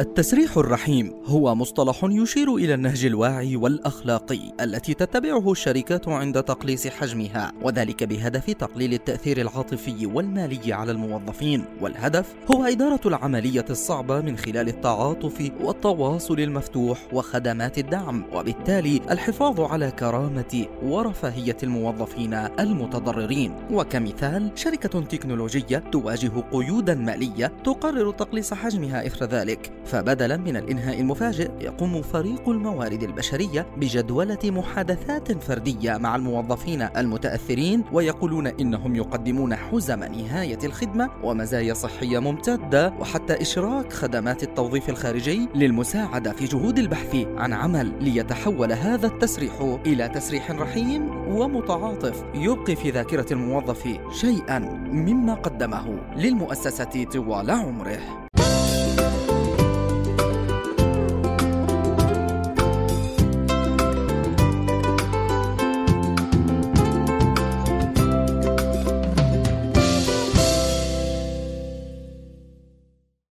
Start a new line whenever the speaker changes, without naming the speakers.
التسريح الرحيم هو مصطلح يشير إلى النهج الواعي والأخلاقي التي تتبعه الشركات عند تقليص حجمها وذلك بهدف تقليل التأثير العاطفي والمالي على الموظفين. والهدف هو إدارة العملية الصعبة من خلال التعاطف والتواصل المفتوح وخدمات الدعم وبالتالي الحفاظ على كرامة ورفاهية الموظفين المتضررين. وكمثال شركة تكنولوجية تواجه قيودا مالية تقرر تقليص حجمها إثر ذلك. فبدلا من الإنهاء المفاجئ يقوم فريق الموارد البشرية بجدولة محادثات فردية مع الموظفين المتأثرين ويقولون إنهم يقدمون حزم نهاية الخدمة ومزايا صحية ممتدة وحتى إشراك خدمات التوظيف الخارجي للمساعدة في جهود البحث عن عمل ليتحول هذا التسريح إلى تسريح رحيم ومتعاطف يبقي في ذاكرة الموظف شيئا مما قدمه للمؤسسة طوال عمره.